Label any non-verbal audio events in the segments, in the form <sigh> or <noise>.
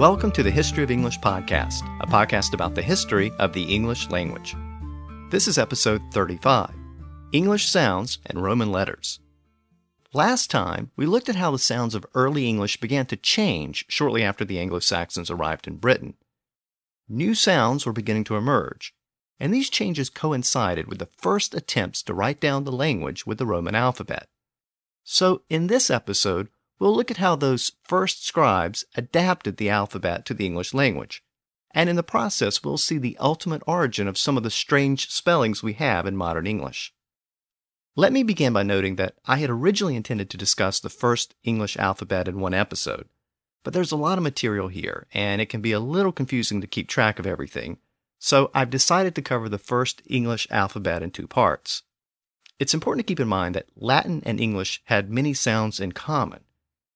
Welcome to the History of English podcast, a podcast about the history of the English language. This is episode 35 English Sounds and Roman Letters. Last time, we looked at how the sounds of early English began to change shortly after the Anglo Saxons arrived in Britain. New sounds were beginning to emerge, and these changes coincided with the first attempts to write down the language with the Roman alphabet. So, in this episode, we'll look at how those first scribes adapted the alphabet to the English language. And in the process, we'll see the ultimate origin of some of the strange spellings we have in modern English. Let me begin by noting that I had originally intended to discuss the first English alphabet in one episode, but there's a lot of material here, and it can be a little confusing to keep track of everything, so I've decided to cover the first English alphabet in two parts. It's important to keep in mind that Latin and English had many sounds in common,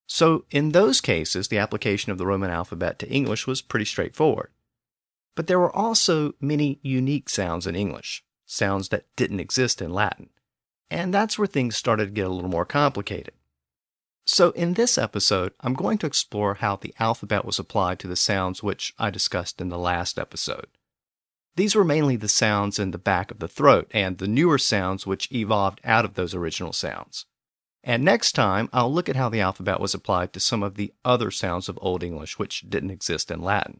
so, in those cases, the application of the Roman alphabet to English was pretty straightforward. But there were also many unique sounds in English, sounds that didn't exist in Latin. And that's where things started to get a little more complicated. So, in this episode, I'm going to explore how the alphabet was applied to the sounds which I discussed in the last episode. These were mainly the sounds in the back of the throat and the newer sounds which evolved out of those original sounds. And next time, I'll look at how the alphabet was applied to some of the other sounds of Old English which didn't exist in Latin.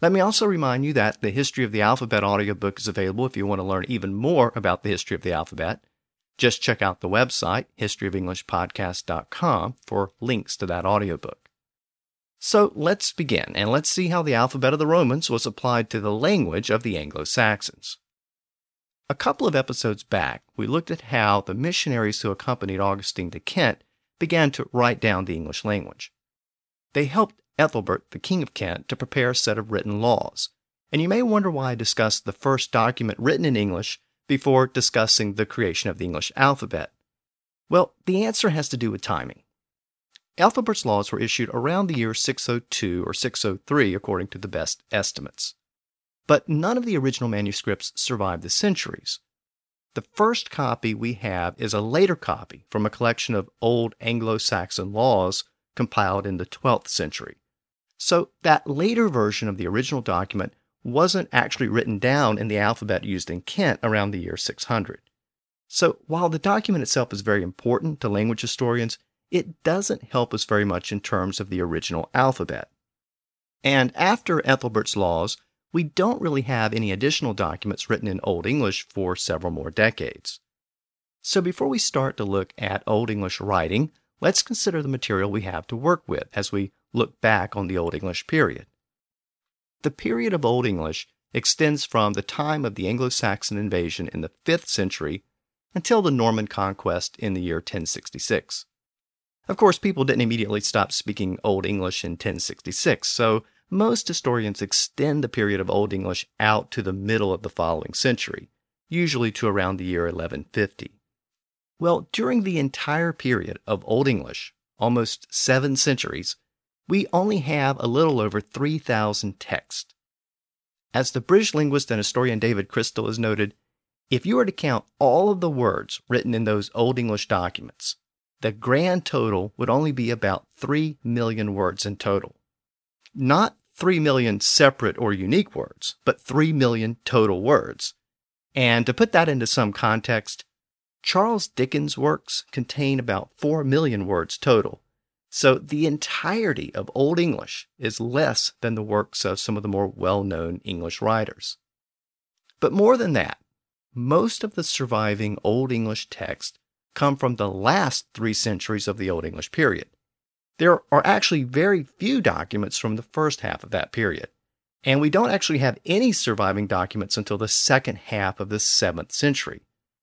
Let me also remind you that the History of the Alphabet audiobook is available if you want to learn even more about the history of the alphabet. Just check out the website, historyofenglishpodcast.com, for links to that audiobook. So let's begin, and let's see how the alphabet of the Romans was applied to the language of the Anglo Saxons. A couple of episodes back, we looked at how the missionaries who accompanied Augustine to Kent began to write down the English language. They helped Ethelbert, the King of Kent, to prepare a set of written laws. And you may wonder why I discussed the first document written in English before discussing the creation of the English alphabet. Well, the answer has to do with timing. Ethelbert's laws were issued around the year 602 or 603, according to the best estimates but none of the original manuscripts survived the centuries. The first copy we have is a later copy from a collection of old Anglo Saxon laws compiled in the 12th century. So that later version of the original document wasn't actually written down in the alphabet used in Kent around the year 600. So while the document itself is very important to language historians, it doesn't help us very much in terms of the original alphabet. And after Ethelbert's laws, we don't really have any additional documents written in Old English for several more decades. So before we start to look at Old English writing, let's consider the material we have to work with as we look back on the Old English period. The period of Old English extends from the time of the Anglo Saxon invasion in the 5th century until the Norman conquest in the year 1066. Of course, people didn't immediately stop speaking Old English in 1066, so most historians extend the period of Old English out to the middle of the following century, usually to around the year 1150. Well, during the entire period of Old English, almost seven centuries, we only have a little over 3,000 texts. As the British linguist and historian David Crystal has noted, if you were to count all of the words written in those Old English documents, the grand total would only be about 3 million words in total. Not 3 million separate or unique words, but 3 million total words. And to put that into some context, Charles Dickens' works contain about 4 million words total. So the entirety of Old English is less than the works of some of the more well known English writers. But more than that, most of the surviving Old English texts come from the last three centuries of the Old English period. There are actually very few documents from the first half of that period. And we don't actually have any surviving documents until the second half of the 7th century.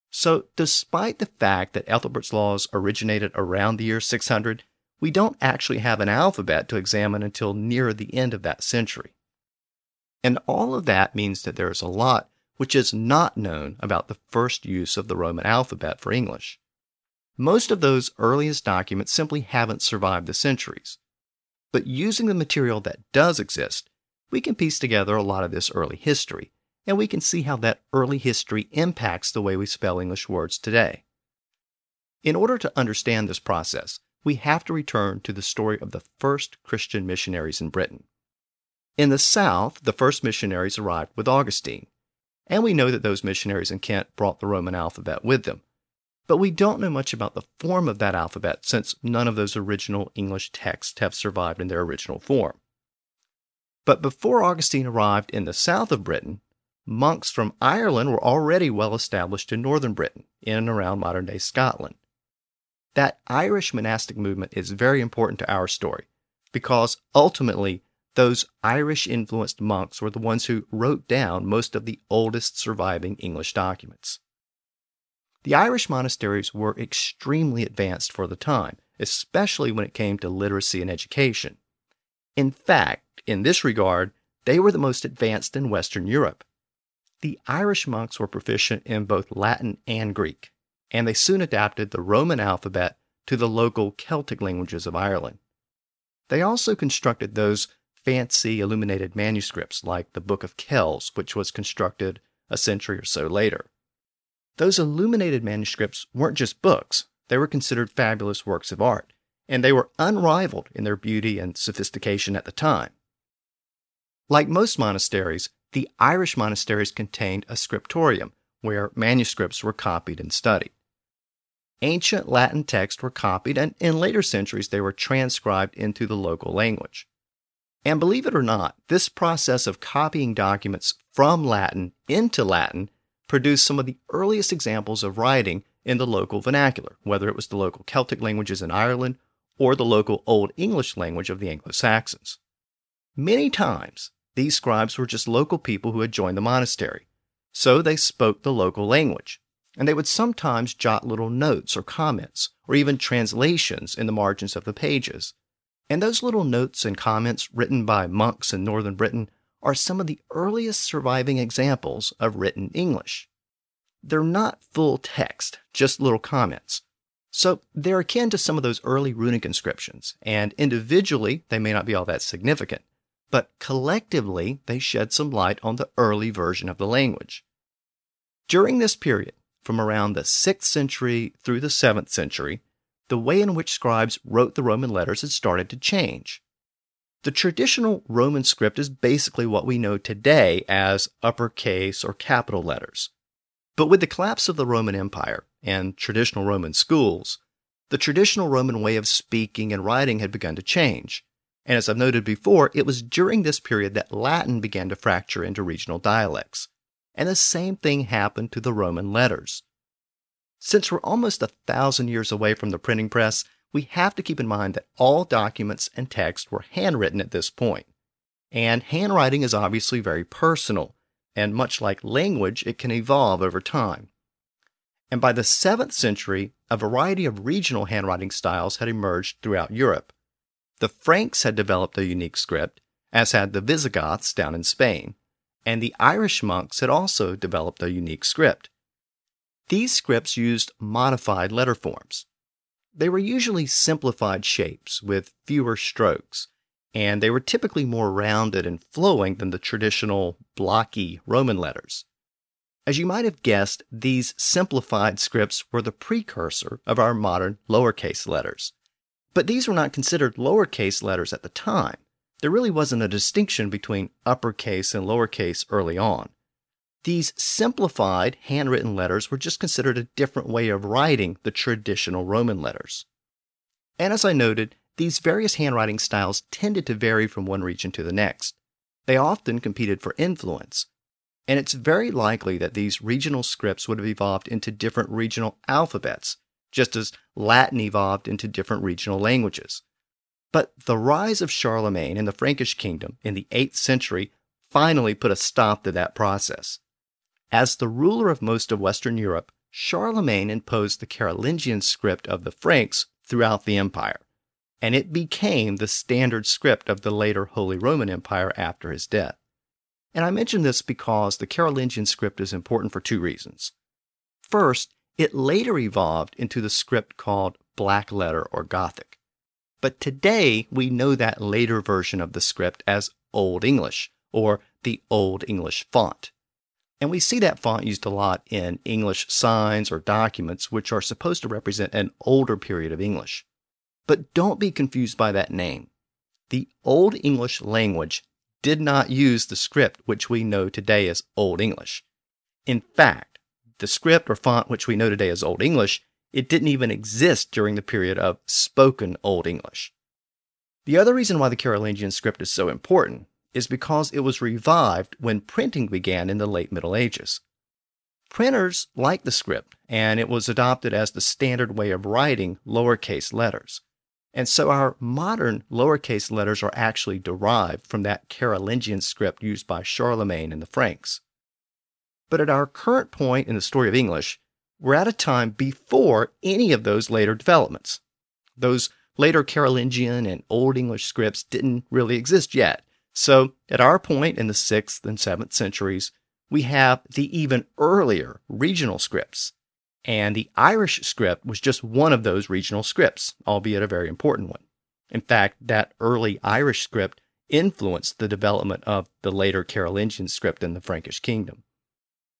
So, despite the fact that Ethelbert's laws originated around the year 600, we don't actually have an alphabet to examine until near the end of that century. And all of that means that there is a lot which is not known about the first use of the Roman alphabet for English. Most of those earliest documents simply haven't survived the centuries. But using the material that does exist, we can piece together a lot of this early history, and we can see how that early history impacts the way we spell English words today. In order to understand this process, we have to return to the story of the first Christian missionaries in Britain. In the South, the first missionaries arrived with Augustine, and we know that those missionaries in Kent brought the Roman alphabet with them. But we don't know much about the form of that alphabet since none of those original English texts have survived in their original form. But before Augustine arrived in the south of Britain, monks from Ireland were already well established in northern Britain, in and around modern day Scotland. That Irish monastic movement is very important to our story because ultimately those Irish influenced monks were the ones who wrote down most of the oldest surviving English documents. The Irish monasteries were extremely advanced for the time, especially when it came to literacy and education. In fact, in this regard, they were the most advanced in Western Europe. The Irish monks were proficient in both Latin and Greek, and they soon adapted the Roman alphabet to the local Celtic languages of Ireland. They also constructed those fancy illuminated manuscripts like the Book of Kells, which was constructed a century or so later. Those illuminated manuscripts weren't just books, they were considered fabulous works of art, and they were unrivaled in their beauty and sophistication at the time. Like most monasteries, the Irish monasteries contained a scriptorium where manuscripts were copied and studied. Ancient Latin texts were copied, and in later centuries they were transcribed into the local language. And believe it or not, this process of copying documents from Latin into Latin produced some of the earliest examples of writing in the local vernacular, whether it was the local Celtic languages in Ireland or the local Old English language of the Anglo Saxons. Many times, these scribes were just local people who had joined the monastery, so they spoke the local language, and they would sometimes jot little notes or comments, or even translations in the margins of the pages. And those little notes and comments written by monks in northern Britain are some of the earliest surviving examples of written English. They're not full text, just little comments. So they're akin to some of those early runic inscriptions, and individually they may not be all that significant, but collectively they shed some light on the early version of the language. During this period, from around the 6th century through the 7th century, the way in which scribes wrote the Roman letters had started to change. The traditional Roman script is basically what we know today as uppercase or capital letters. But with the collapse of the Roman Empire and traditional Roman schools, the traditional Roman way of speaking and writing had begun to change. And as I've noted before, it was during this period that Latin began to fracture into regional dialects. And the same thing happened to the Roman letters. Since we're almost a thousand years away from the printing press, we have to keep in mind that all documents and text were handwritten at this point. And handwriting is obviously very personal, and much like language, it can evolve over time. And by the 7th century, a variety of regional handwriting styles had emerged throughout Europe. The Franks had developed a unique script, as had the Visigoths down in Spain, and the Irish monks had also developed a unique script. These scripts used modified letter forms. They were usually simplified shapes with fewer strokes, and they were typically more rounded and flowing than the traditional blocky Roman letters. As you might have guessed, these simplified scripts were the precursor of our modern lowercase letters. But these were not considered lowercase letters at the time. There really wasn't a distinction between uppercase and lowercase early on. These simplified handwritten letters were just considered a different way of writing the traditional Roman letters. And as I noted, these various handwriting styles tended to vary from one region to the next. They often competed for influence, and it's very likely that these regional scripts would have evolved into different regional alphabets, just as Latin evolved into different regional languages. But the rise of Charlemagne and the Frankish kingdom in the 8th century finally put a stop to that process. As the ruler of most of Western Europe, Charlemagne imposed the Carolingian script of the Franks throughout the empire, and it became the standard script of the later Holy Roman Empire after his death. And I mention this because the Carolingian script is important for two reasons. First, it later evolved into the script called Black Letter or Gothic. But today we know that later version of the script as Old English or the Old English font. And we see that font used a lot in English signs or documents, which are supposed to represent an older period of English. But don't be confused by that name. The Old English language did not use the script which we know today as Old English. In fact, the script or font which we know today as Old English, it didn't even exist during the period of spoken Old English. The other reason why the Carolingian script is so important is because it was revived when printing began in the late Middle Ages. Printers liked the script, and it was adopted as the standard way of writing lowercase letters. And so our modern lowercase letters are actually derived from that Carolingian script used by Charlemagne and the Franks. But at our current point in the story of English, we're at a time before any of those later developments. Those later Carolingian and Old English scripts didn't really exist yet. So at our point in the 6th and 7th centuries, we have the even earlier regional scripts. And the Irish script was just one of those regional scripts, albeit a very important one. In fact, that early Irish script influenced the development of the later Carolingian script in the Frankish kingdom.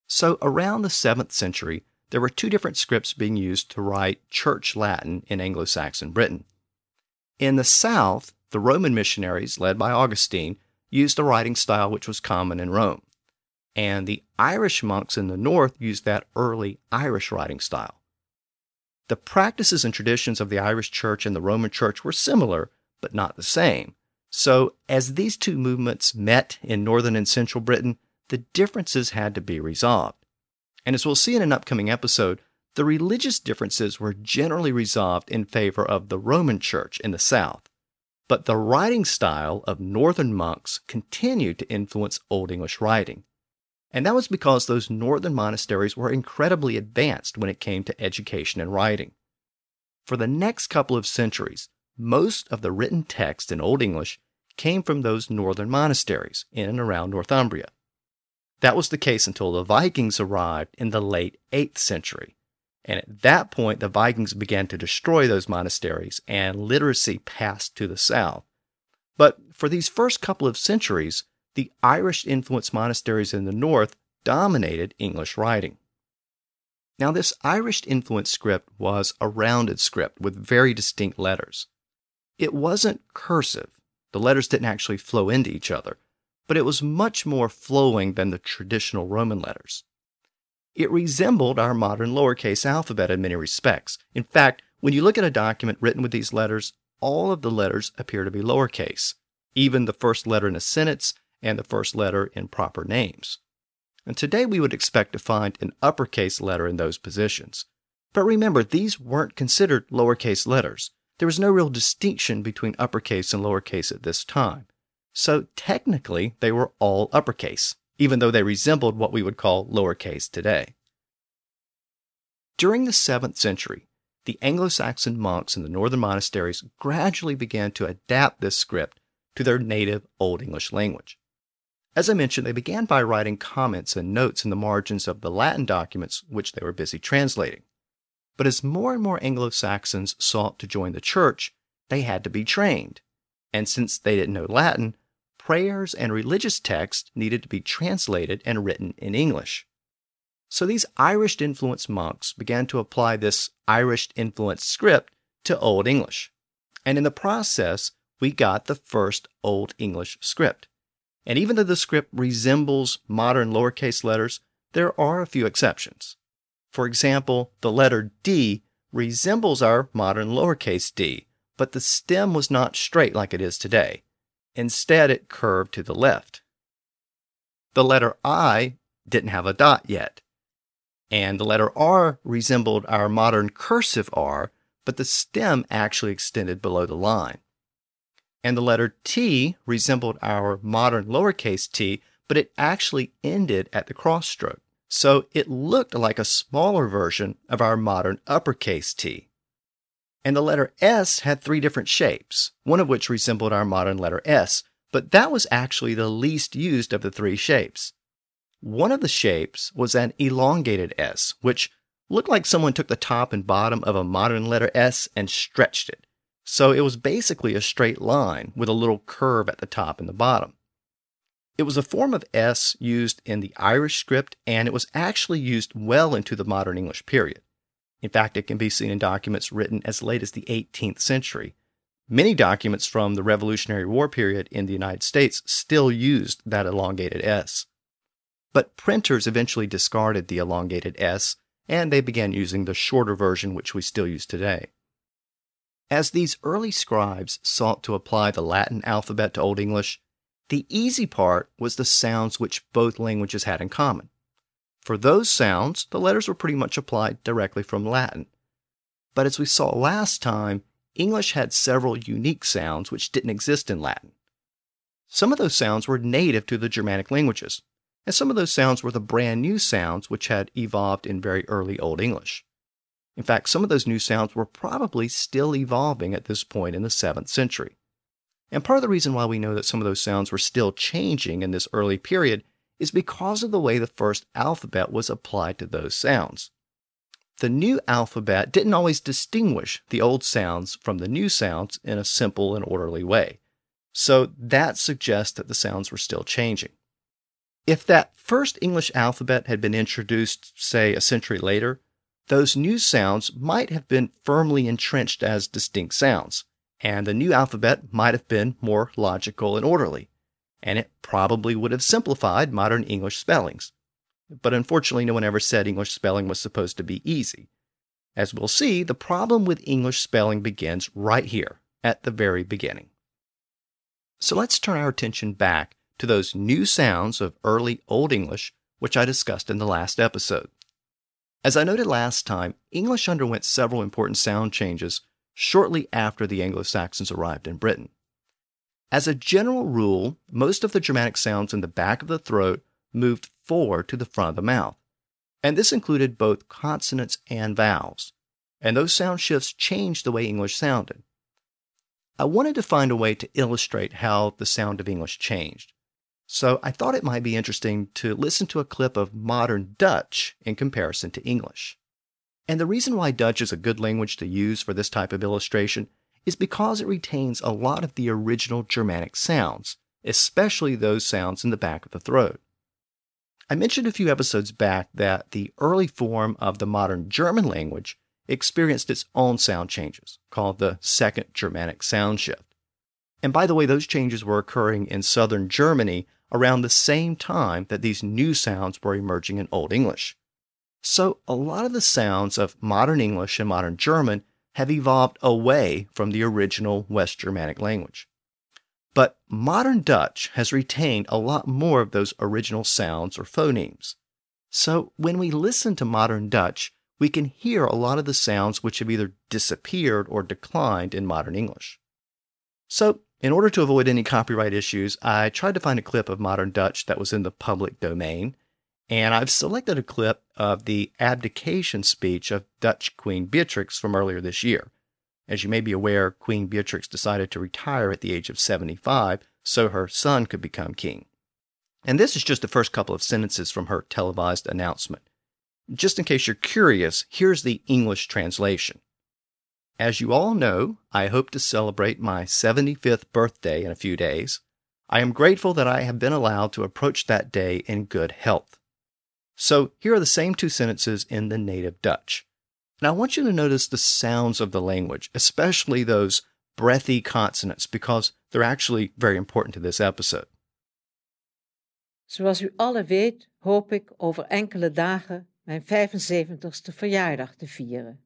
So around the 7th century, there were two different scripts being used to write Church Latin in Anglo Saxon Britain. In the south, the Roman missionaries, led by Augustine, used a writing style which was common in Rome and the Irish monks in the north used that early Irish writing style. The practices and traditions of the Irish church and the Roman church were similar, but not the same. So, as these two movements met in northern and central Britain, the differences had to be resolved. And as we'll see in an upcoming episode, the religious differences were generally resolved in favor of the Roman church in the south. But the writing style of northern monks continued to influence Old English writing. And that was because those northern monasteries were incredibly advanced when it came to education and writing. For the next couple of centuries, most of the written text in Old English came from those northern monasteries in and around Northumbria. That was the case until the Vikings arrived in the late 8th century. And at that point, the Vikings began to destroy those monasteries and literacy passed to the south. But for these first couple of centuries, the Irish influenced monasteries in the north dominated English writing. Now, this Irish influenced script was a rounded script with very distinct letters. It wasn't cursive, the letters didn't actually flow into each other, but it was much more flowing than the traditional Roman letters. It resembled our modern lowercase alphabet in many respects. In fact, when you look at a document written with these letters, all of the letters appear to be lowercase, even the first letter in a sentence and the first letter in proper names. And today we would expect to find an uppercase letter in those positions. But remember, these weren't considered lowercase letters. There was no real distinction between uppercase and lowercase at this time. So technically, they were all uppercase, even though they resembled what we would call lowercase today. During the 7th century, the Anglo Saxon monks in the northern monasteries gradually began to adapt this script to their native Old English language. As I mentioned, they began by writing comments and notes in the margins of the Latin documents which they were busy translating. But as more and more Anglo Saxons sought to join the church, they had to be trained. And since they didn't know Latin, prayers and religious texts needed to be translated and written in English. So these Irish influenced monks began to apply this Irish influenced script to Old English. And in the process, we got the first Old English script. And even though the script resembles modern lowercase letters, there are a few exceptions. For example, the letter D resembles our modern lowercase d, but the stem was not straight like it is today. Instead, it curved to the left. The letter I didn't have a dot yet. And the letter R resembled our modern cursive R, but the stem actually extended below the line and the letter T resembled our modern lowercase t, but it actually ended at the cross stroke. So it looked like a smaller version of our modern uppercase T. And the letter S had three different shapes, one of which resembled our modern letter S, but that was actually the least used of the three shapes. One of the shapes was an elongated S, which looked like someone took the top and bottom of a modern letter S and stretched it. So it was basically a straight line with a little curve at the top and the bottom. It was a form of S used in the Irish script, and it was actually used well into the modern English period. In fact, it can be seen in documents written as late as the 18th century. Many documents from the Revolutionary War period in the United States still used that elongated S. But printers eventually discarded the elongated S and they began using the shorter version, which we still use today. As these early scribes sought to apply the Latin alphabet to Old English, the easy part was the sounds which both languages had in common. For those sounds, the letters were pretty much applied directly from Latin. But as we saw last time, English had several unique sounds which didn't exist in Latin. Some of those sounds were native to the Germanic languages, and some of those sounds were the brand new sounds which had evolved in very early Old English. In fact, some of those new sounds were probably still evolving at this point in the 7th century. And part of the reason why we know that some of those sounds were still changing in this early period is because of the way the first alphabet was applied to those sounds. The new alphabet didn't always distinguish the old sounds from the new sounds in a simple and orderly way. So that suggests that the sounds were still changing. If that first English alphabet had been introduced, say, a century later, those new sounds might have been firmly entrenched as distinct sounds, and the new alphabet might have been more logical and orderly, and it probably would have simplified modern English spellings. But unfortunately, no one ever said English spelling was supposed to be easy. As we'll see, the problem with English spelling begins right here, at the very beginning. So let's turn our attention back to those new sounds of early Old English, which I discussed in the last episode. As I noted last time, English underwent several important sound changes shortly after the Anglo Saxons arrived in Britain. As a general rule, most of the Germanic sounds in the back of the throat moved forward to the front of the mouth, and this included both consonants and vowels, and those sound shifts changed the way English sounded. I wanted to find a way to illustrate how the sound of English changed. So I thought it might be interesting to listen to a clip of modern Dutch in comparison to English. And the reason why Dutch is a good language to use for this type of illustration is because it retains a lot of the original Germanic sounds, especially those sounds in the back of the throat. I mentioned a few episodes back that the early form of the modern German language experienced its own sound changes, called the Second Germanic Sound Shift. And by the way, those changes were occurring in southern Germany around the same time that these new sounds were emerging in Old English. So, a lot of the sounds of modern English and modern German have evolved away from the original West Germanic language. But modern Dutch has retained a lot more of those original sounds or phonemes. So, when we listen to modern Dutch, we can hear a lot of the sounds which have either disappeared or declined in modern English. So, in order to avoid any copyright issues, I tried to find a clip of modern Dutch that was in the public domain, and I've selected a clip of the abdication speech of Dutch Queen Beatrix from earlier this year. As you may be aware, Queen Beatrix decided to retire at the age of 75 so her son could become king. And this is just the first couple of sentences from her televised announcement. Just in case you're curious, here's the English translation. As you all know, I hope to celebrate my 75th birthday in a few days. I am grateful that I have been allowed to approach that day in good health. So here are the same two sentences in the native Dutch. Now I want you to notice the sounds of the language, especially those breathy consonants, because they're actually very important to this episode. Zoals u alle weet, hoop ik over enkele dagen mijn 75ste verjaardag te vieren.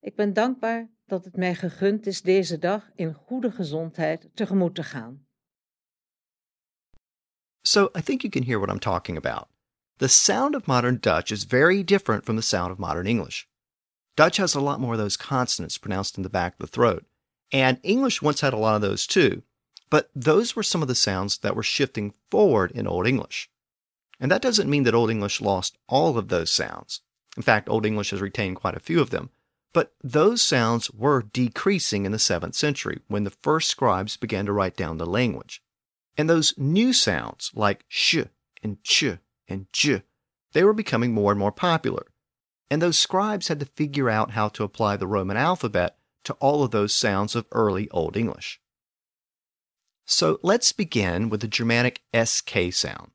Ik ben dankbaar dat het mij gegund is deze dag in goede gezondheid tegemoet te gaan. So I think you can hear what I'm talking about. The sound of modern Dutch is very different from the sound of modern English. Dutch has a lot more of those consonants pronounced in the back of the throat, and English once had a lot of those too, but those were some of the sounds that were shifting forward in Old English. And that doesn't mean that Old English lost all of those sounds. In fact, Old English has retained quite a few of them, but those sounds were decreasing in the 7th century when the first scribes began to write down the language. And those new sounds, like sh and ch and j, they were becoming more and more popular. And those scribes had to figure out how to apply the Roman alphabet to all of those sounds of early Old English. So let's begin with the Germanic SK sound.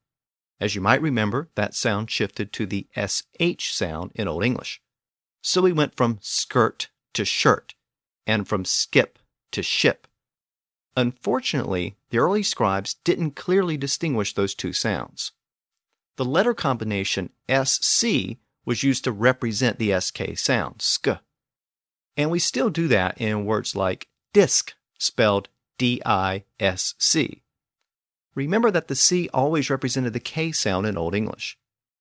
As you might remember, that sound shifted to the SH sound in Old English. So we went from skirt to shirt, and from skip to ship. Unfortunately, the early scribes didn't clearly distinguish those two sounds. The letter combination SC was used to represent the SK sound, sk. And we still do that in words like disc, spelled D I S C. Remember that the C always represented the K sound in Old English.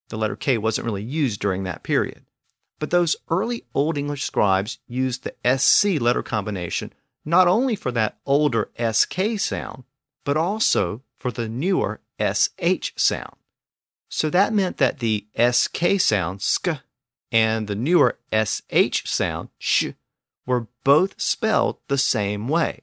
The letter K wasn't really used during that period. But those early Old English scribes used the SC letter combination not only for that older SK sound, but also for the newer SH sound. So that meant that the SK sound, sk, and the newer SH sound, sh, were both spelled the same way.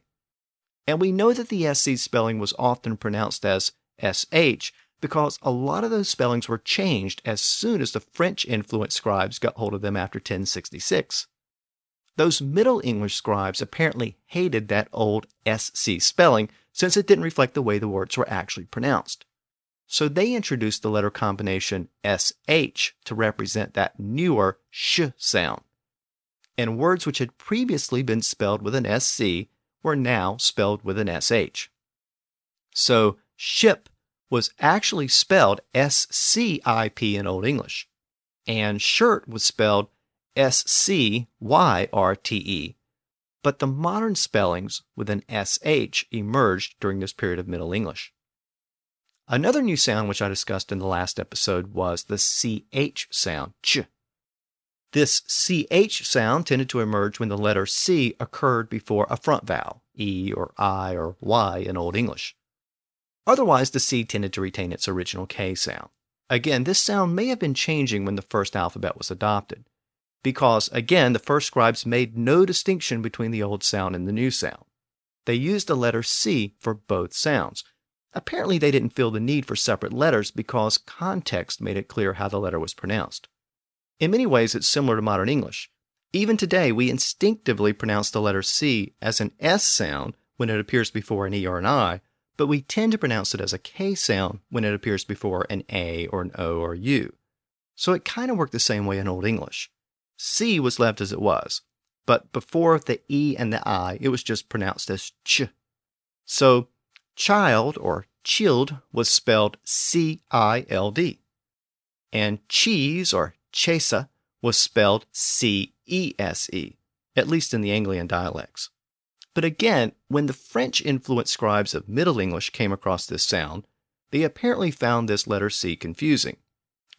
And we know that the SC spelling was often pronounced as SH because a lot of those spellings were changed as soon as the French influenced scribes got hold of them after 1066. Those Middle English scribes apparently hated that old SC spelling since it didn't reflect the way the words were actually pronounced. So they introduced the letter combination SH to represent that newer sh sound. And words which had previously been spelled with an SC were now spelled with an SH. So ship was actually spelled SCIP in Old English, and shirt was spelled SCYRTE, but the modern spellings with an SH emerged during this period of Middle English. Another new sound which I discussed in the last episode was the CH sound, ch. This CH sound tended to emerge when the letter C occurred before a front vowel, E or I or Y in Old English. Otherwise, the C tended to retain its original K sound. Again, this sound may have been changing when the first alphabet was adopted, because, again, the first scribes made no distinction between the old sound and the new sound. They used the letter C for both sounds, Apparently, they didn't feel the need for separate letters because context made it clear how the letter was pronounced. In many ways, it's similar to modern English. Even today, we instinctively pronounce the letter C as an S sound when it appears before an E or an I, but we tend to pronounce it as a K sound when it appears before an A or an O or U. So it kind of worked the same way in Old English. C was left as it was, but before the E and the I, it was just pronounced as ch. So Child or child was spelled C I L D, and cheese or chesa was spelled C E S E, at least in the Anglian dialects. But again, when the French influenced scribes of Middle English came across this sound, they apparently found this letter C confusing,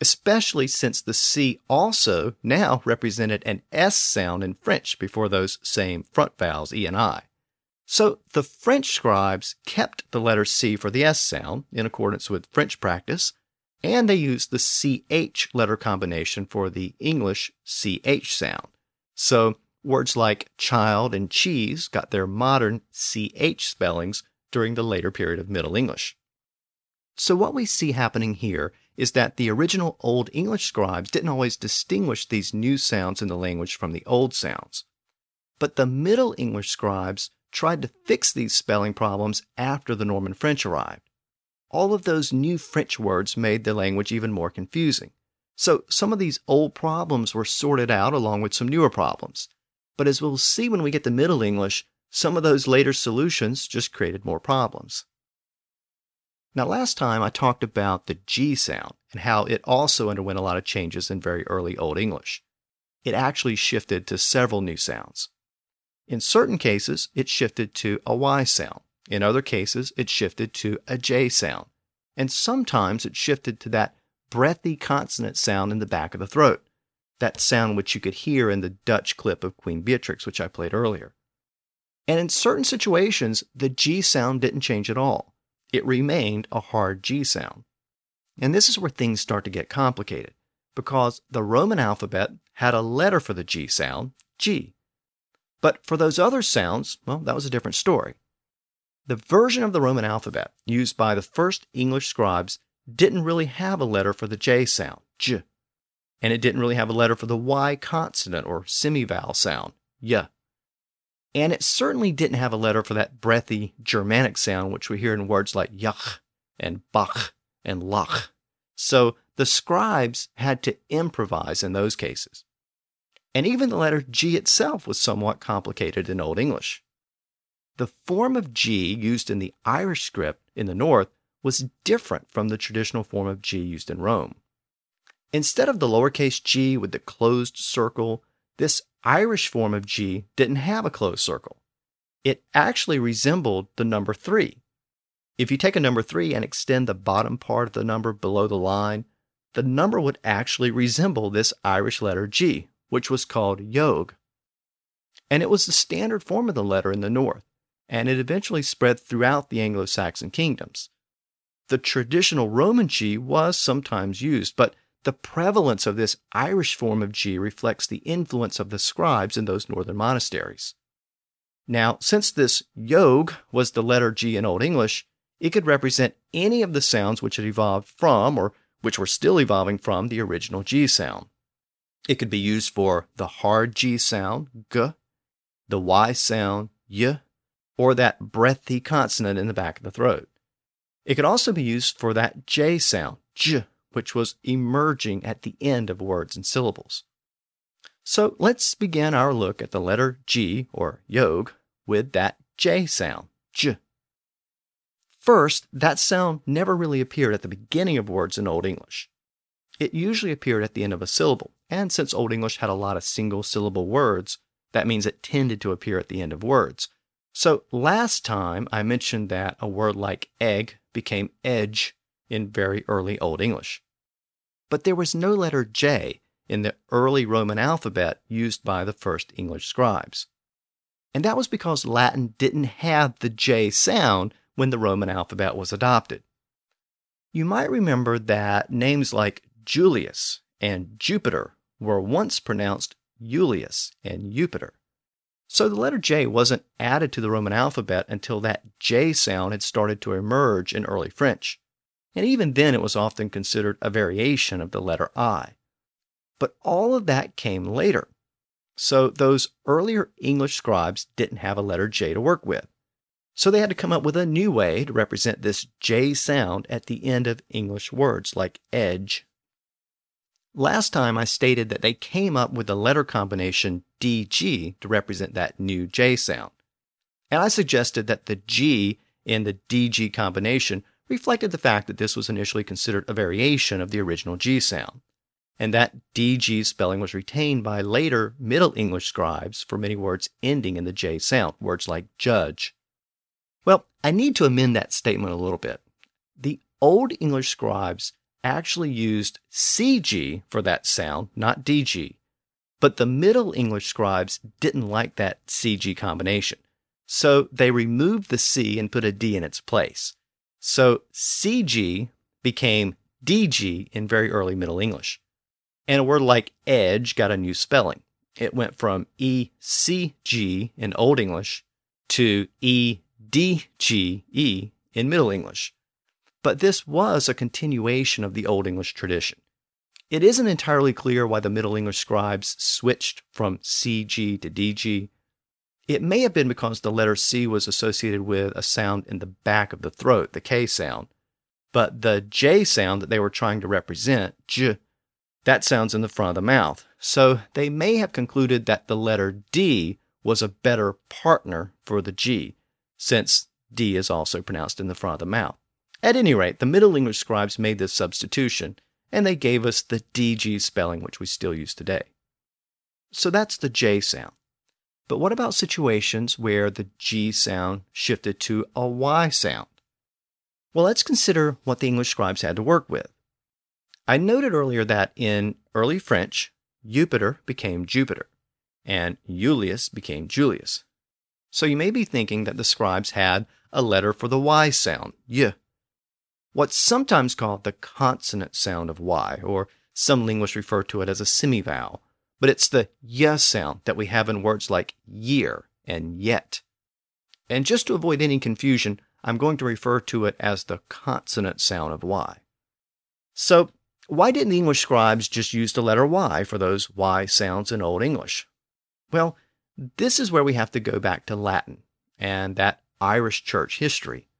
especially since the C also now represented an S sound in French before those same front vowels E and I. So the French scribes kept the letter C for the S sound in accordance with French practice, and they used the CH letter combination for the English CH sound. So words like child and cheese got their modern CH spellings during the later period of Middle English. So what we see happening here is that the original Old English scribes didn't always distinguish these new sounds in the language from the old sounds. But the Middle English scribes tried to fix these spelling problems after the Norman French arrived. All of those new French words made the language even more confusing. So some of these old problems were sorted out along with some newer problems. But as we'll see when we get to Middle English, some of those later solutions just created more problems. Now, last time I talked about the G sound and how it also underwent a lot of changes in very early Old English. It actually shifted to several new sounds. In certain cases, it shifted to a Y sound. In other cases, it shifted to a J sound. And sometimes it shifted to that breathy consonant sound in the back of the throat, that sound which you could hear in the Dutch clip of Queen Beatrix, which I played earlier. And in certain situations, the G sound didn't change at all. It remained a hard G sound. And this is where things start to get complicated, because the Roman alphabet had a letter for the G sound, G, but for those other sounds, well, that was a different story. The version of the Roman alphabet used by the first English scribes didn't really have a letter for the J sound, J, and it didn't really have a letter for the Y consonant or semivowel sound, Y. And it certainly didn't have a letter for that breathy Germanic sound which we hear in words like Yach and Bach and Lach. So the scribes had to improvise in those cases and even the letter G itself was somewhat complicated in Old English. the form of G used in the Irish script in the north was different from the traditional form of G used in Rome. Instead of the lowercase g with the closed circle, this Irish form of G didn't have a closed circle. It actually resembled the number 3. If you take a number 3 and extend the bottom part of the number below the line, the number would actually resemble this Irish letter G, which was called Yogh. And it was the standard form of the letter in the north, and it eventually spread throughout the Anglo Saxon kingdoms. The traditional Roman G was sometimes used, but the prevalence of this Irish form of G reflects the influence of the scribes in those northern monasteries. Now, since this yogh was the letter G in Old English, it could represent any of the sounds which had evolved from, or which were still evolving from, the original G sound. It could be used for the hard G sound, g, the Y sound, y, or that breathy consonant in the back of the throat. It could also be used for that J sound, j, which was emerging at the end of words and syllables. So let's begin our look at the letter G, or yogh, with that J sound, j. First, that sound never really appeared at the beginning of words in Old English. It usually appeared at the end of a syllable, and since Old English had a lot of single syllable words, that means it tended to appear at the end of words. So last time I mentioned that a word like egg became edge in very early Old English. But there was no letter J in the early Roman alphabet used by the first English scribes. And that was because Latin didn't have the J sound when the Roman alphabet was adopted. You might remember that names like Julius and Jupiter were once pronounced Julius and Jupiter. So the letter J wasn't added to the Roman alphabet until that J sound had started to emerge in early French. And even then, it was often considered a variation of the letter I. But all of that came later. So those earlier English scribes didn't have a letter J to work with. So they had to come up with a new way to represent this J sound at the end of English words like edge. Last time I stated that they came up with the letter combination DG to represent that new J sound. And I suggested that the G in the DG combination reflected the fact that this was initially considered a variation of the original G sound, and that DG spelling was retained by later Middle English scribes for many words ending in the J sound, words like judge. Well, I need to amend that statement a little bit. The Old English scribes actually used CG for that sound, not DG. But the Middle English scribes didn't like that CG combination. So they removed the C and put a D in its place. So CG became DG in very early Middle English. And a word like edge got a new spelling. It went from ECG in Old English to EDGE in Middle English. But this was a continuation of the Old English tradition. It isn't entirely clear why the Middle English scribes switched from CG to DG. It may have been because the letter C was associated with a sound in the back of the throat, the K sound. But the J sound that they were trying to represent, J, that sounds in the front of the mouth. So they may have concluded that the letter D was a better partner for the G since D is also pronounced in the front of the mouth. At any rate, the Middle English scribes made this substitution, and they gave us the DG spelling, which we still use today. So that's the J sound. But what about situations where the G sound shifted to a Y sound? Well, let's consider what the English scribes had to work with. I noted earlier that in early French, Jupiter became Jupiter, and Julius became Julius. So you may be thinking that the scribes had a letter for the Y sound, y. What's sometimes called the consonant sound of Y, or some linguists refer to it as a semivowel, but it's the y sound that we have in words like year and yet. And just to avoid any confusion, I'm going to refer to it as the consonant sound of Y. So, why didn't the English scribes just use the letter Y for those Y sounds in Old English? Well, this is where we have to go back to Latin and that Irish church history.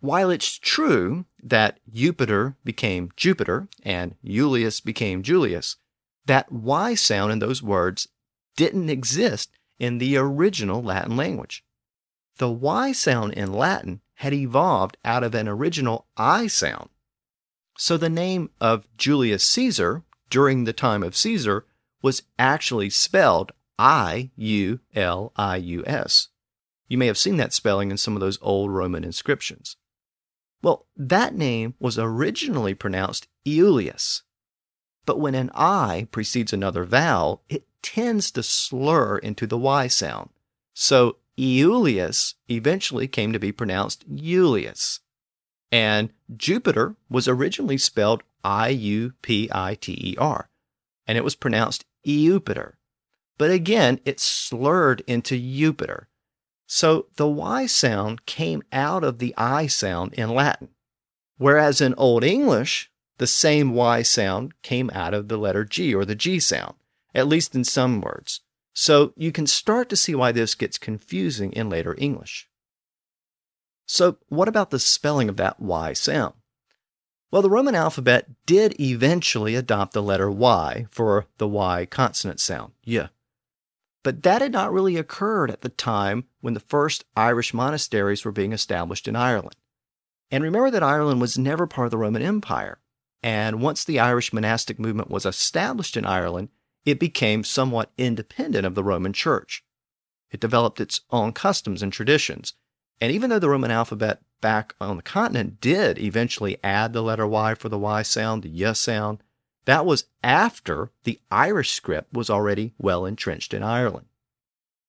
While it's true that Jupiter became Jupiter and Julius became Julius, that Y sound in those words didn't exist in the original Latin language. the Y sound in Latin had evolved out of an original I sound. So the name of Julius Caesar during the time of Caesar was actually spelled I U L I U S. You may have seen that spelling in some of those old Roman inscriptions. Well, that name was originally pronounced Iulius. But when an I precedes another vowel, it tends to slur into the Y sound. So Iulius eventually came to be pronounced Julius. And Jupiter was originally spelled I U P I T E R, and it was pronounced Eupiter. But again, it slurred into Jupiter. So the Y sound came out of the I sound in Latin. Whereas in Old English, the same Y sound came out of the letter G or the G sound, at least in some words. So you can start to see why this gets confusing in later English. So, what about the spelling of that Y sound? Well, the Roman alphabet did eventually adopt the letter Y for the Y consonant sound, yeah. But that had not really occurred at the time when the first Irish monasteries were being established in Ireland. And remember that Ireland was never part of the Roman Empire. And once the Irish monastic movement was established in Ireland, it became somewhat independent of the Roman Church. It developed its own customs and traditions. And even though the Roman alphabet back on the continent did eventually add the letter Y for the Y sound, the Y sound, that was after the Irish script was already well entrenched in Ireland.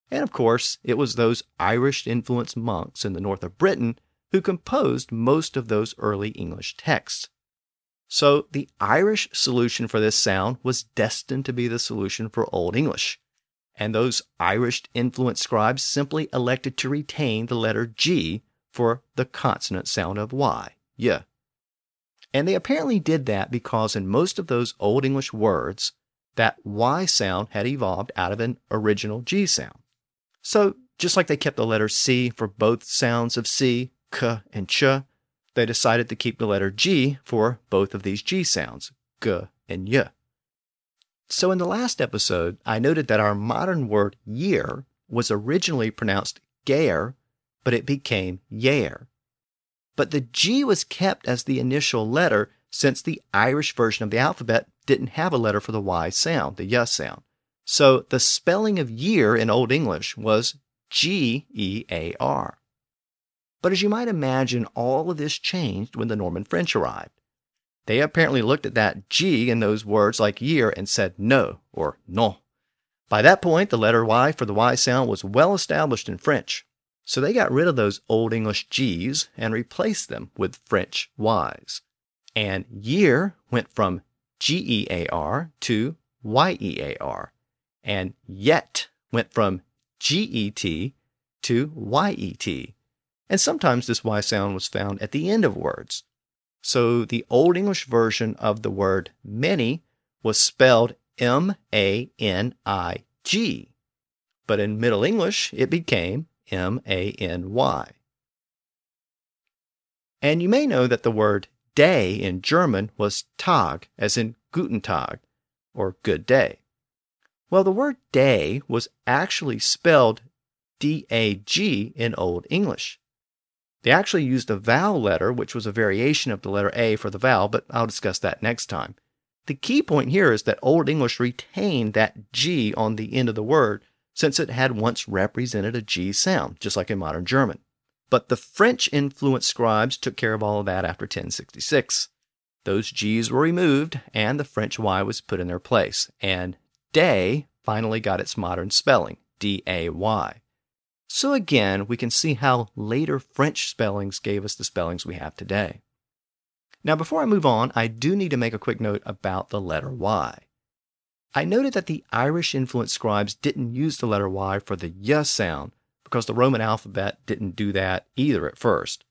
And of course, it was those Irish influenced monks in the north of Britain who composed most of those early English texts. So the Irish solution for this sound was destined to be the solution for Old English. And those Irish influenced scribes simply elected to retain the letter G for the consonant sound of Y. Yeah. And they apparently did that because in most of those Old English words, that Y sound had evolved out of an original G sound. So, just like they kept the letter C for both sounds of C, K, and Ch, they decided to keep the letter G for both of these G sounds, G and Y. So in the last episode, I noted that our modern word year was originally pronounced gayer, but it became yair. But the G was kept as the initial letter since the Irish version of the alphabet didn't have a letter for the Y sound, the Y sound. So the spelling of year in Old English was G E A R. But as you might imagine, all of this changed when the Norman French arrived. They apparently looked at that G in those words like year and said no or non. By that point, the letter Y for the Y sound was well established in French, so they got rid of those Old English G's and replaced them with French Y's. And year went from G E A R to Y E A R, and yet went from G E T to Y E T and sometimes this Y sound was found at the end of words. So the Old English version of the word many was spelled M A N I G, but in Middle English it became M A N Y. And you may know that the word day in German was Tag, as in Guten Tag, or good day. Well, the word day was actually spelled D A G in Old English. They actually used a vowel letter, which was a variation of the letter A for the vowel, but I'll discuss that next time. The key point here is that Old English retained that G on the end of the word since it had once represented a G sound, just like in modern German. But the French influenced scribes took care of all of that after 1066. Those G's were removed and the French Y was put in their place, and day finally got its modern spelling, D A Y. So again, we can see how later French spellings gave us the spellings we have today. Now, before I move on, I do need to make a quick note about the letter Y. I noted that the Irish influenced scribes didn't use the letter Y for the Y sound because the Roman alphabet didn't do that either at first.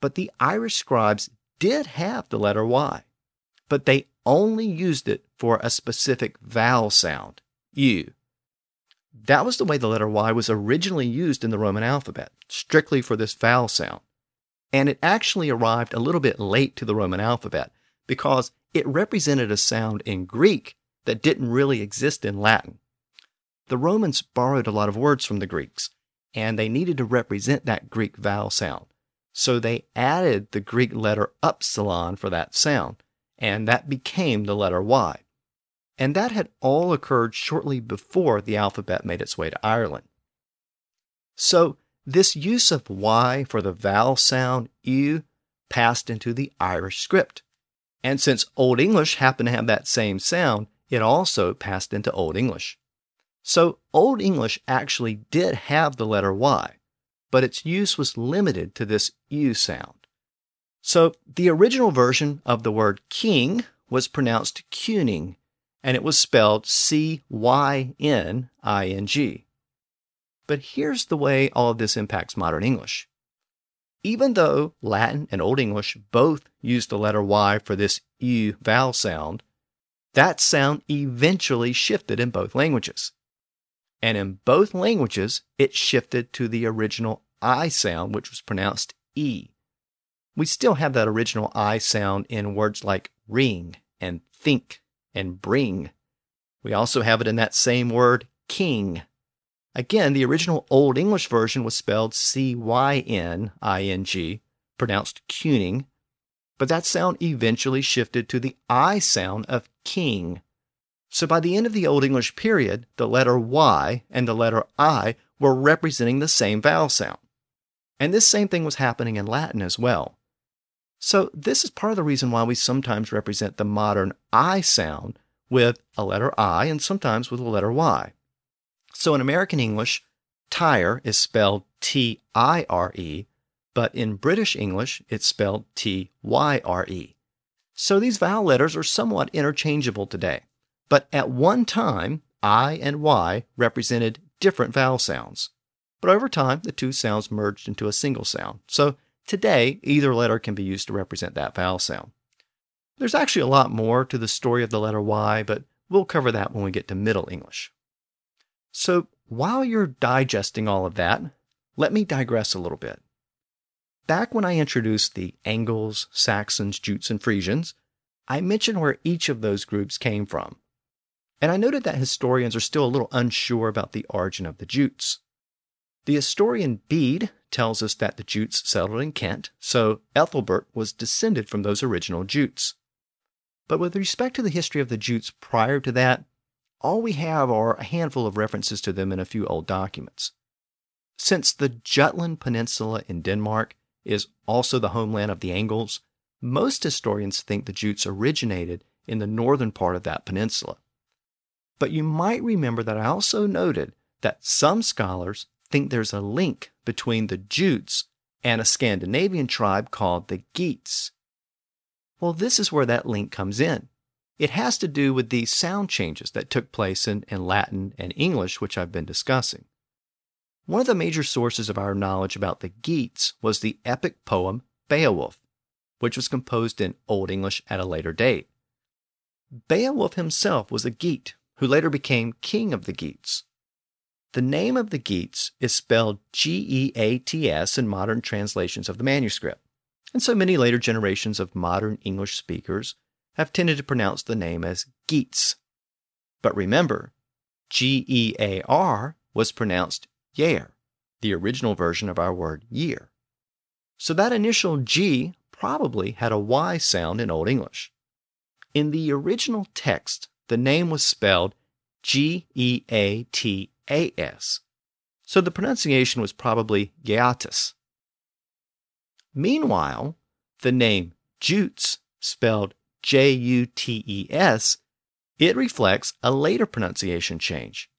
But the Irish scribes did have the letter Y, but they only used it for a specific vowel sound, U. That was the way the letter Y was originally used in the Roman alphabet, strictly for this vowel sound. And it actually arrived a little bit late to the Roman alphabet because it represented a sound in Greek that didn't really exist in Latin. The Romans borrowed a lot of words from the Greeks, and they needed to represent that Greek vowel sound. So they added the Greek letter upsilon for that sound, and that became the letter Y. And that had all occurred shortly before the alphabet made its way to Ireland. So this use of Y for the vowel sound U passed into the Irish script. And since Old English happened to have that same sound, it also passed into Old English. So Old English actually did have the letter Y, but its use was limited to this U sound. So the original version of the word king was pronounced cuning, and it was spelled C Y N I N G. But here's the way all of this impacts modern English. Even though Latin and Old English both use the letter Y for this U vowel sound, that sound eventually shifted in both languages. And in both languages, it shifted to the original I sound, which was pronounced E. We still have that original I sound in words like ring and think and bring. We also have it in that same word, king. Again, the original Old English version was spelled C Y N I N G, pronounced cuning, but that sound eventually shifted to the I sound of king. So by the end of the Old English period, the letter Y and the letter I were representing the same vowel sound. And this same thing was happening in Latin as well. So this is part of the reason why we sometimes represent the modern I sound with a letter I and sometimes with a letter Y. So in American English, tire is spelled T I R E, but in British English, it's spelled T Y R E. So these vowel letters are somewhat interchangeable today. But at one time, I and Y represented different vowel sounds. But over time, the two sounds merged into a single sound. So today, either letter can be used to represent that vowel sound. There's actually a lot more to the story of the letter Y, but we'll cover that when we get to Middle English. So while you're digesting all of that, let me digress a little bit. Back when I introduced the Angles, Saxons, Jutes, and Frisians, I mentioned where each of those groups came from. And I noted that historians are still a little unsure about the origin of the Jutes. The historian Bede tells us that the Jutes settled in Kent, so Ethelbert was descended from those original Jutes. But with respect to the history of the Jutes prior to that, all we have are a handful of references to them in a few old documents. Since the Jutland Peninsula in Denmark is also the homeland of the Angles, most historians think the Jutes originated in the northern part of that peninsula. But you might remember that I also noted that some scholars think there's a link between the Jutes and a Scandinavian tribe called the Geats. Well, this is where that link comes in. It has to do with these sound changes that took place in, in Latin and English, which I've been discussing. One of the major sources of our knowledge about the Geats was the epic poem Beowulf, which was composed in Old English at a later date. Beowulf himself was a Geat who later became king of the Geats. The name of the Geats is spelled G E A T S in modern translations of the manuscript, and so many later generations of modern English speakers have tended to pronounce the name as Geats. But remember, G E A R was pronounced Yair, the original version of our word year. So that initial G probably had a Y sound in Old English. In the original text, the name was spelled G E A T A S, so the pronunciation was probably Geatus. Meanwhile, the name Jutes, spelled J U T E S, it reflects a later pronunciation change.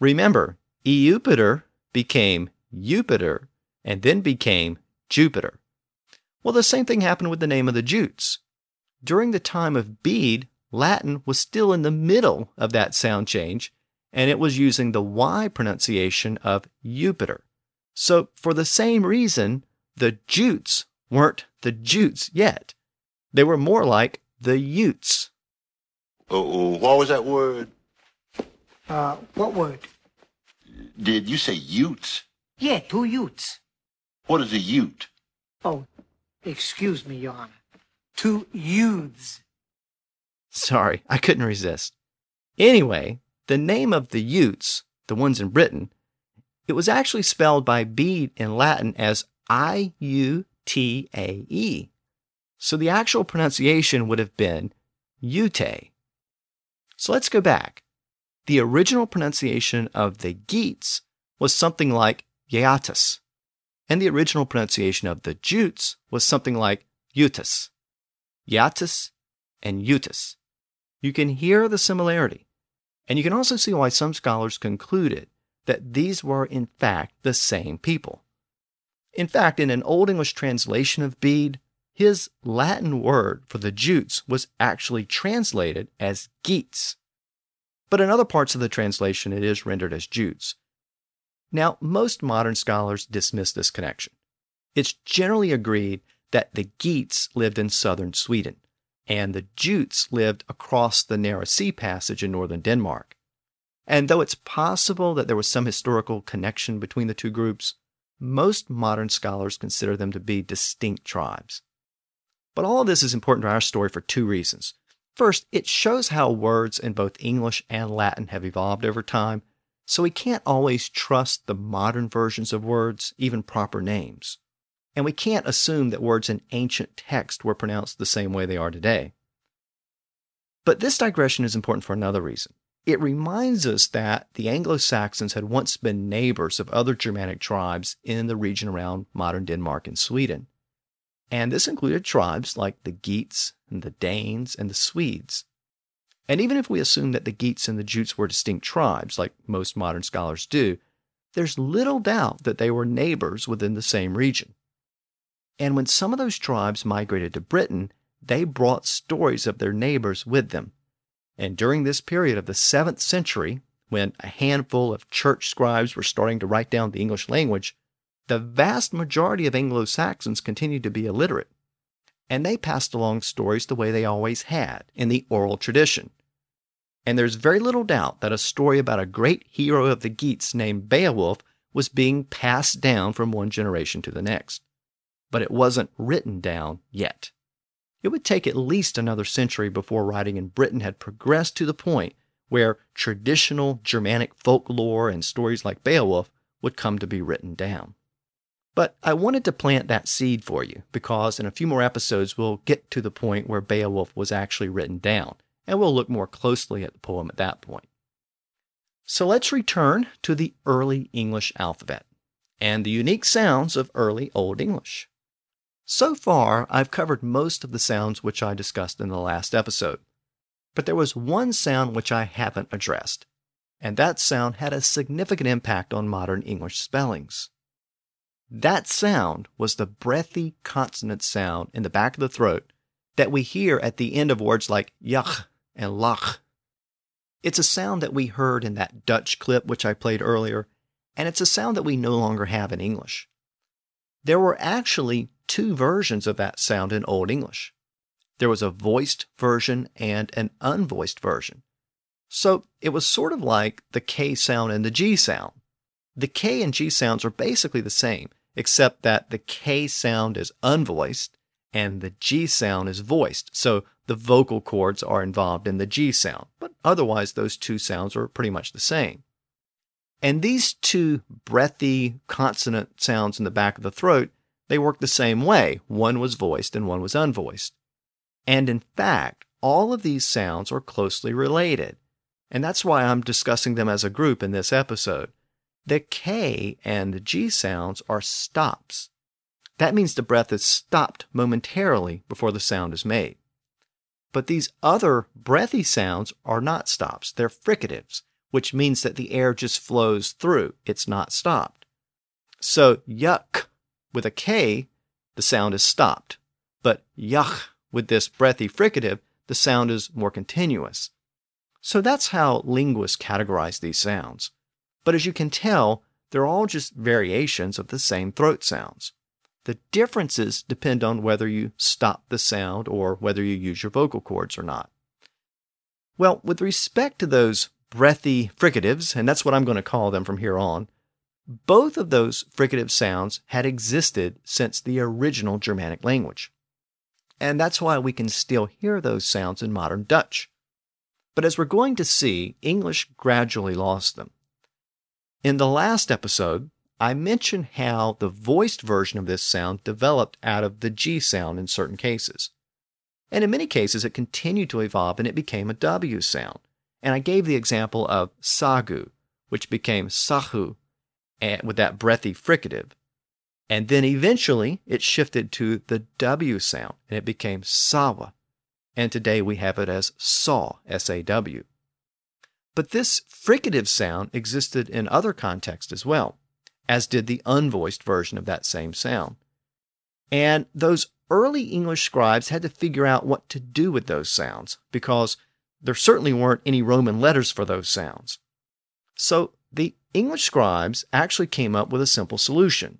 Remember, Eupiter became Jupiter and then became Jupiter. Well, the same thing happened with the name of the Jutes. During the time of Bede, Latin was still in the middle of that sound change, and it was using the Y pronunciation of Jupiter. So, for the same reason, the Jutes weren't the Jutes yet. They were more like the Utes. Oh, what was that word? Uh, what word? Did you say Utes? Yeah, two Utes. What is a Ute? Oh, excuse me, Your Honor. Two youths. Sorry, I couldn't resist. Anyway, the name of the Utes, the ones in Britain, it was actually spelled by Bede in Latin as I U T A E. So the actual pronunciation would have been Ute. So let's go back. The original pronunciation of the Geats was something like Yeatus, and the original pronunciation of the Jutes was something like Utus. Yatus and Utus. You can hear the similarity, and you can also see why some scholars concluded that these were in fact the same people. In fact, in an Old English translation of Bede, his Latin word for the Jutes was actually translated as Geats. But in other parts of the translation, it is rendered as Jutes. Now, most modern scholars dismiss this connection. It's generally agreed that the Geats lived in southern Sweden, and the Jutes lived across the narrow sea passage in northern Denmark. And though it's possible that there was some historical connection between the two groups, most modern scholars consider them to be distinct tribes. But all of this is important to our story for two reasons. First, it shows how words in both English and Latin have evolved over time, so we can't always trust the modern versions of words, even proper names. And we can't assume that words in ancient text were pronounced the same way they are today. But this digression is important for another reason. It reminds us that the Anglo Saxons had once been neighbors of other Germanic tribes in the region around modern Denmark and Sweden. And this included tribes like the Geats and the Danes and the Swedes. And even if we assume that the Geats and the Jutes were distinct tribes, like most modern scholars do, there's little doubt that they were neighbors within the same region. And when some of those tribes migrated to Britain, they brought stories of their neighbors with them. And during this period of the 7th century, when a handful of church scribes were starting to write down the English language, the vast majority of Anglo Saxons continued to be illiterate. And they passed along stories the way they always had, in the oral tradition. And there's very little doubt that a story about a great hero of the Geats named Beowulf was being passed down from one generation to the next. But it wasn't written down yet. It would take at least another century before writing in Britain had progressed to the point where traditional Germanic folklore and stories like Beowulf would come to be written down. But I wanted to plant that seed for you because in a few more episodes we'll get to the point where Beowulf was actually written down, and we'll look more closely at the poem at that point. So let's return to the early English alphabet and the unique sounds of early Old English. So far, I've covered most of the sounds which I discussed in the last episode. But there was one sound which I haven't addressed, and that sound had a significant impact on modern English spellings. That sound was the breathy consonant sound in the back of the throat that we hear at the end of words like yuch and lach. It's a sound that we heard in that Dutch clip which I played earlier, and it's a sound that we no longer have in English. There were actually two versions of that sound in Old English. There was a voiced version and an unvoiced version. So it was sort of like the K sound and the G sound. The K and G sounds are basically the same, except that the K sound is unvoiced and the G sound is voiced. So the vocal cords are involved in the G sound, but otherwise those two sounds are pretty much the same. And these two breathy consonant sounds in the back of the throat they work the same way. One was voiced and one was unvoiced. And in fact, all of these sounds are closely related. And that's why I'm discussing them as a group in this episode. The K and the G sounds are stops. That means the breath is stopped momentarily before the sound is made. But these other breathy sounds are not stops, they're fricatives, which means that the air just flows through, it's not stopped. So, yuck with a K, the sound is stopped. But yach, with this breathy fricative, the sound is more continuous. So that's how linguists categorize these sounds. But as you can tell, they're all just variations of the same throat sounds. The differences depend on whether you stop the sound or whether you use your vocal cords or not. Well, with respect to those breathy fricatives, and that's what I'm going to call them from here on, both of those fricative sounds had existed since the original Germanic language. And that's why we can still hear those sounds in modern Dutch. But as we're going to see, English gradually lost them. In the last episode, I mentioned how the voiced version of this sound developed out of the G sound in certain cases. And in many cases, it continued to evolve and it became a W sound. And I gave the example of sagu, which became sahu eh, with that breathy fricative. And then eventually it shifted to the W sound and it became sawa. And today we have it as saw, S A W. But this fricative sound existed in other contexts as well, as did the unvoiced version of that same sound. And those early English scribes had to figure out what to do with those sounds because there certainly weren't any Roman letters for those sounds. So the English scribes actually came up with a simple solution.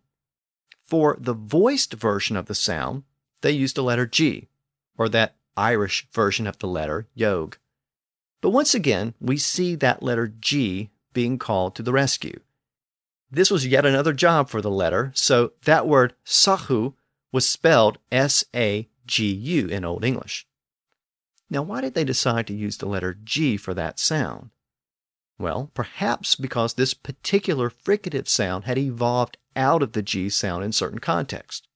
For the voiced version of the sound, they used the letter G, or that Irish version of the letter Yogh. But once again, we see that letter G being called to the rescue. This was yet another job for the letter, so that word sahu was spelled S A G U in Old English. Now, why did they decide to use the letter G for that sound? Well, perhaps because this particular fricative sound had evolved out of the G sound in certain contexts.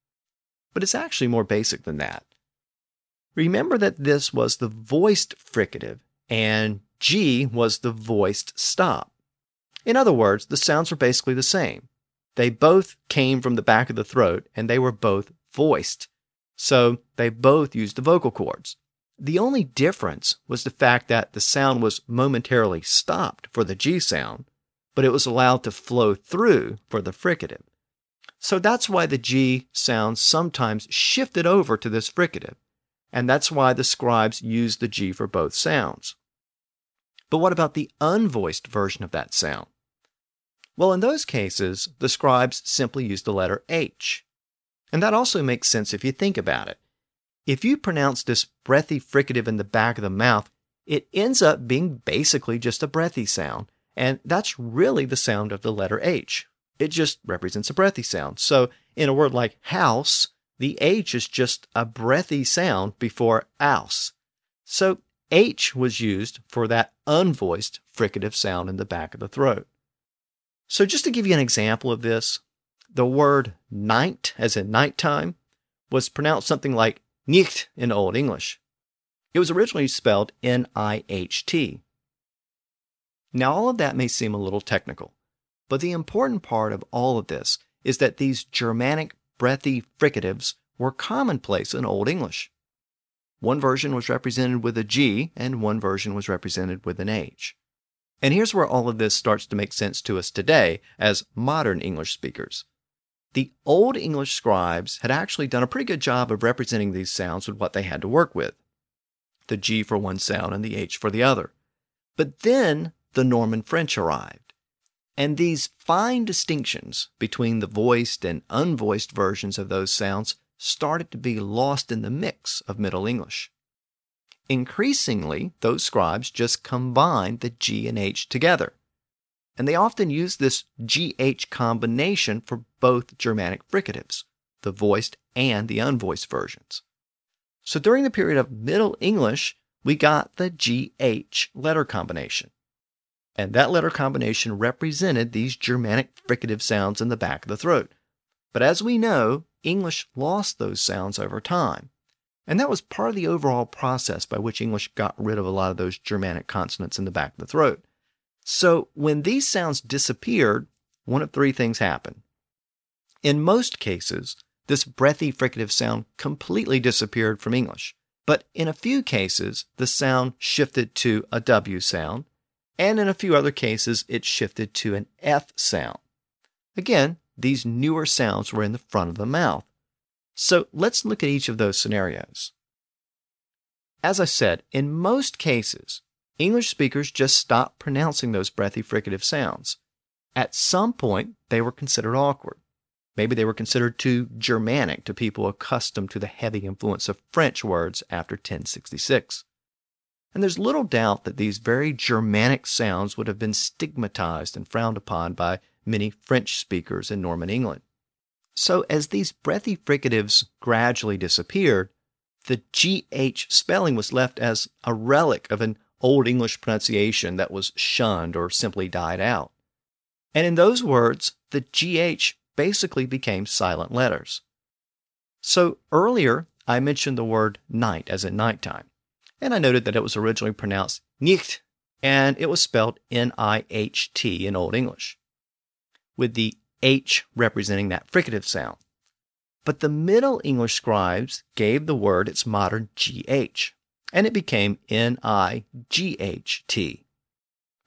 But it's actually more basic than that. Remember that this was the voiced fricative and G was the voiced stop. In other words, the sounds were basically the same. They both came from the back of the throat and they were both voiced. So they both used the vocal cords. The only difference was the fact that the sound was momentarily stopped for the G sound, but it was allowed to flow through for the fricative. So that's why the G sound sometimes shifted over to this fricative, and that's why the scribes used the G for both sounds. But what about the unvoiced version of that sound? Well, in those cases, the scribes simply used the letter H. And that also makes sense if you think about it. If you pronounce this breathy fricative in the back of the mouth, it ends up being basically just a breathy sound. And that's really the sound of the letter H. It just represents a breathy sound. So in a word like house, the H is just a breathy sound before ouse. So H was used for that unvoiced fricative sound in the back of the throat. So just to give you an example of this, the word night, as in nighttime, was pronounced something like nicht in Old English. It was originally spelled N I H T. Now, all of that may seem a little technical, but the important part of all of this is that these Germanic breathy fricatives were commonplace in Old English. One version was represented with a G, and one version was represented with an H. And here's where all of this starts to make sense to us today as modern English speakers. The Old English scribes had actually done a pretty good job of representing these sounds with what they had to work with the G for one sound and the H for the other. But then the Norman French arrived. And these fine distinctions between the voiced and unvoiced versions of those sounds started to be lost in the mix of Middle English. Increasingly, those scribes just combined the G and H together and they often used this GH combination for both Germanic fricatives, the voiced and the unvoiced versions. So during the period of Middle English, we got the GH letter combination. And that letter combination represented these Germanic fricative sounds in the back of the throat. But as we know, English lost those sounds over time. And that was part of the overall process by which English got rid of a lot of those Germanic consonants in the back of the throat. So when these sounds disappeared, one of three things happened. In most cases, this breathy fricative sound completely disappeared from English. But in a few cases, the sound shifted to a W sound, and in a few other cases, it shifted to an F sound. Again, these newer sounds were in the front of the mouth. So let's look at each of those scenarios. As I said, in most cases, English speakers just stopped pronouncing those breathy fricative sounds. At some point, they were considered awkward. Maybe they were considered too Germanic to people accustomed to the heavy influence of French words after 1066. And there's little doubt that these very Germanic sounds would have been stigmatized and frowned upon by many French speakers in Norman England. So, as these breathy fricatives gradually disappeared, the GH spelling was left as a relic of an Old English pronunciation that was shunned or simply died out. And in those words, the GH basically became silent letters. So earlier, I mentioned the word night as in nighttime, and I noted that it was originally pronounced nicht, and it was spelled N I H T in Old English, with the H representing that fricative sound. But the Middle English scribes gave the word its modern GH, and it became N I G H T.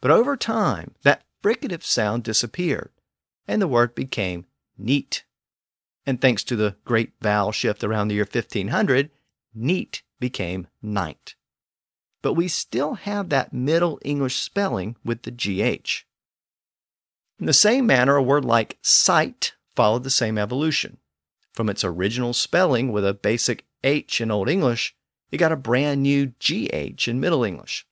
But over time, that fricative sound disappeared, and the word became neat. And thanks to the great vowel shift around the year 1500, neat became night. But we still have that Middle English spelling with the GH. In the same manner, a word like sight followed the same evolution. From its original spelling with a basic H in Old English, it got a brand new GH in Middle English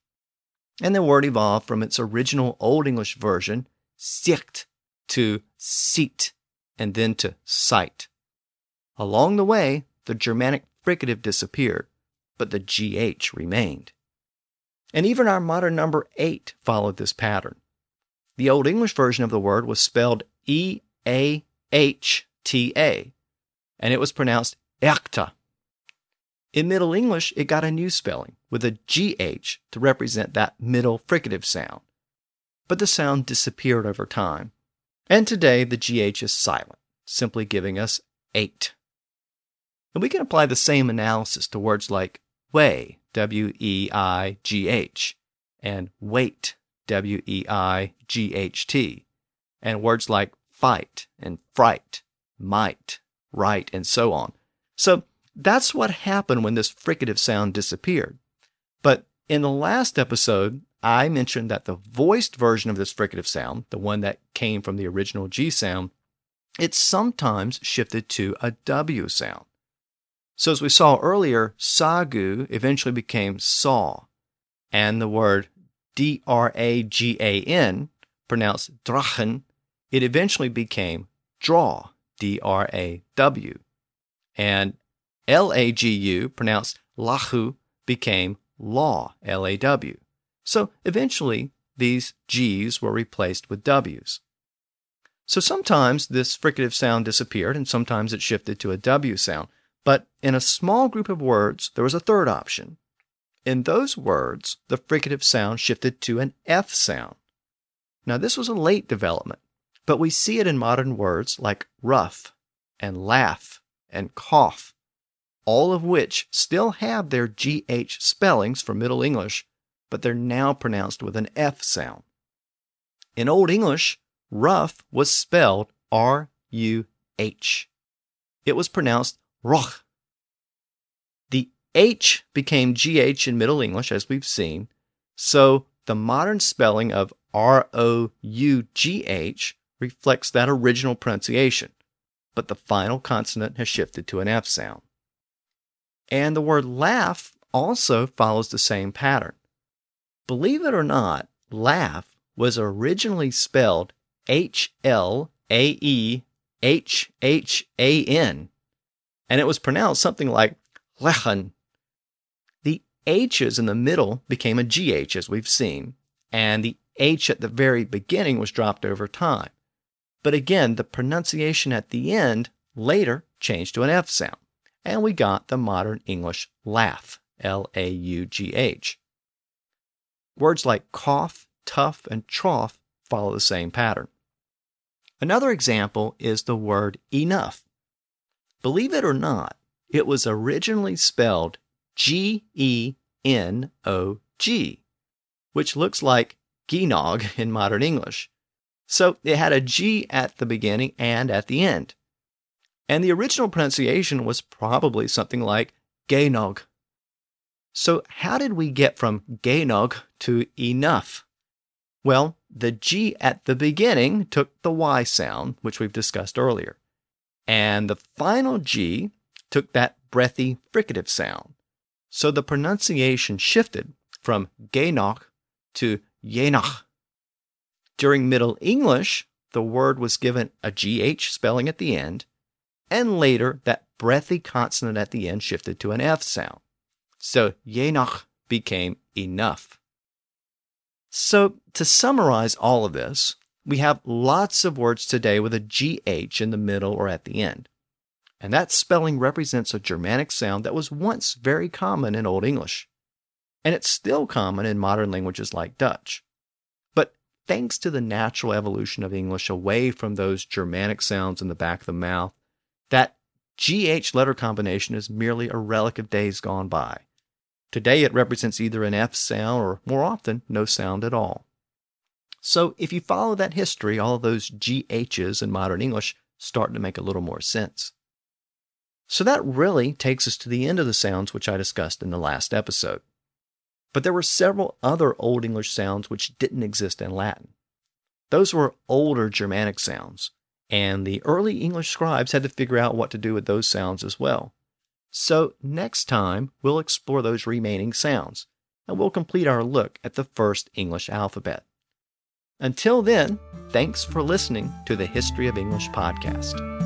and the word evolved from its original Old English version, sicht, to seat, and then to sight. Along the way, the Germanic fricative disappeared, but the GH remained. And even our modern number 8 followed this pattern. The Old English version of the word was spelled E A H T A, and it was pronounced Eachta. In Middle English, it got a new spelling with a GH to represent that middle fricative sound. But the sound disappeared over time. And today, the GH is silent, simply giving us 8. And we can apply the same analysis to words like weigh, W E I G H, and weight, W E I G H T, and words like fight and fright, might, right, and so on. So that's what happened when this fricative sound disappeared. But in the last episode, I mentioned that the voiced version of this fricative sound, the one that came from the original G sound, it sometimes shifted to a W sound. So as we saw earlier, sagu eventually became saw, and the word D-R-A-G-A-N, pronounced drachen, it eventually became draw, D-R-A-W. And L-A-G-U, pronounced lahu, became law, L-A-W. So eventually, these G's were replaced with W's. So sometimes this fricative sound disappeared and sometimes it shifted to a W sound. But in a small group of words, there was a third option. In those words, the fricative sound shifted to an F sound. Now, this was a late development, but we see it in modern words like rough and laugh and cough all of which still have their GH spellings for Middle English, but they're now pronounced with an F sound. In Old English, rough was spelled R U H. It was pronounced roch. H became GH in Middle English, as we've seen, so the modern spelling of R O U G H reflects that original pronunciation, but the final consonant has shifted to an F sound. And the word laugh also follows the same pattern. Believe it or not, laugh was originally spelled H L A E H H A N, and it was pronounced something like lechen. H's in the middle became a GH, as we've seen, and the H at the very beginning was dropped over time. But again, the pronunciation at the end later changed to an F sound and we got the modern English laugh, L A U G H. Words like cough, tough, and trough follow the same pattern. Another example is the word enough. Believe it or not, it was originally spelled G E N O G, which looks like Genog <laughs> in modern English. So it had a G at the beginning and at the end and the original pronunciation was probably something like genog. So, how did we get from genog to enough? Well, the G at the beginning took the Y sound, which we've discussed earlier, and the final G took that breathy fricative sound. So the pronunciation shifted from Gaynog to Yenach. During Middle English, the word was given a GH spelling at the end, and later that breathy consonant at the end shifted to an F sound. So Yenach became enough. So to summarize all of this, we have lots of words today with a GH in the middle or at the end. And that spelling represents a Germanic sound that was once very common in Old English. And it's still common in modern languages like Dutch. But thanks to the natural evolution of English away from those Germanic sounds in the back of the mouth, that GH letter combination is merely a relic of days gone by. Today it represents either an F sound or, more often, no sound at all. So if you follow that history, all those GHs in modern English start to make a little more sense. So that really takes us to the end of the sounds which I discussed in the last episode. But there were several other Old English sounds which didn't exist in Latin. Those were older Germanic sounds, and the early English scribes had to figure out what to do with those sounds as well. So next time, we'll explore those remaining sounds, and we'll complete our look at the first English alphabet. Until then, thanks for listening to the History of English podcast.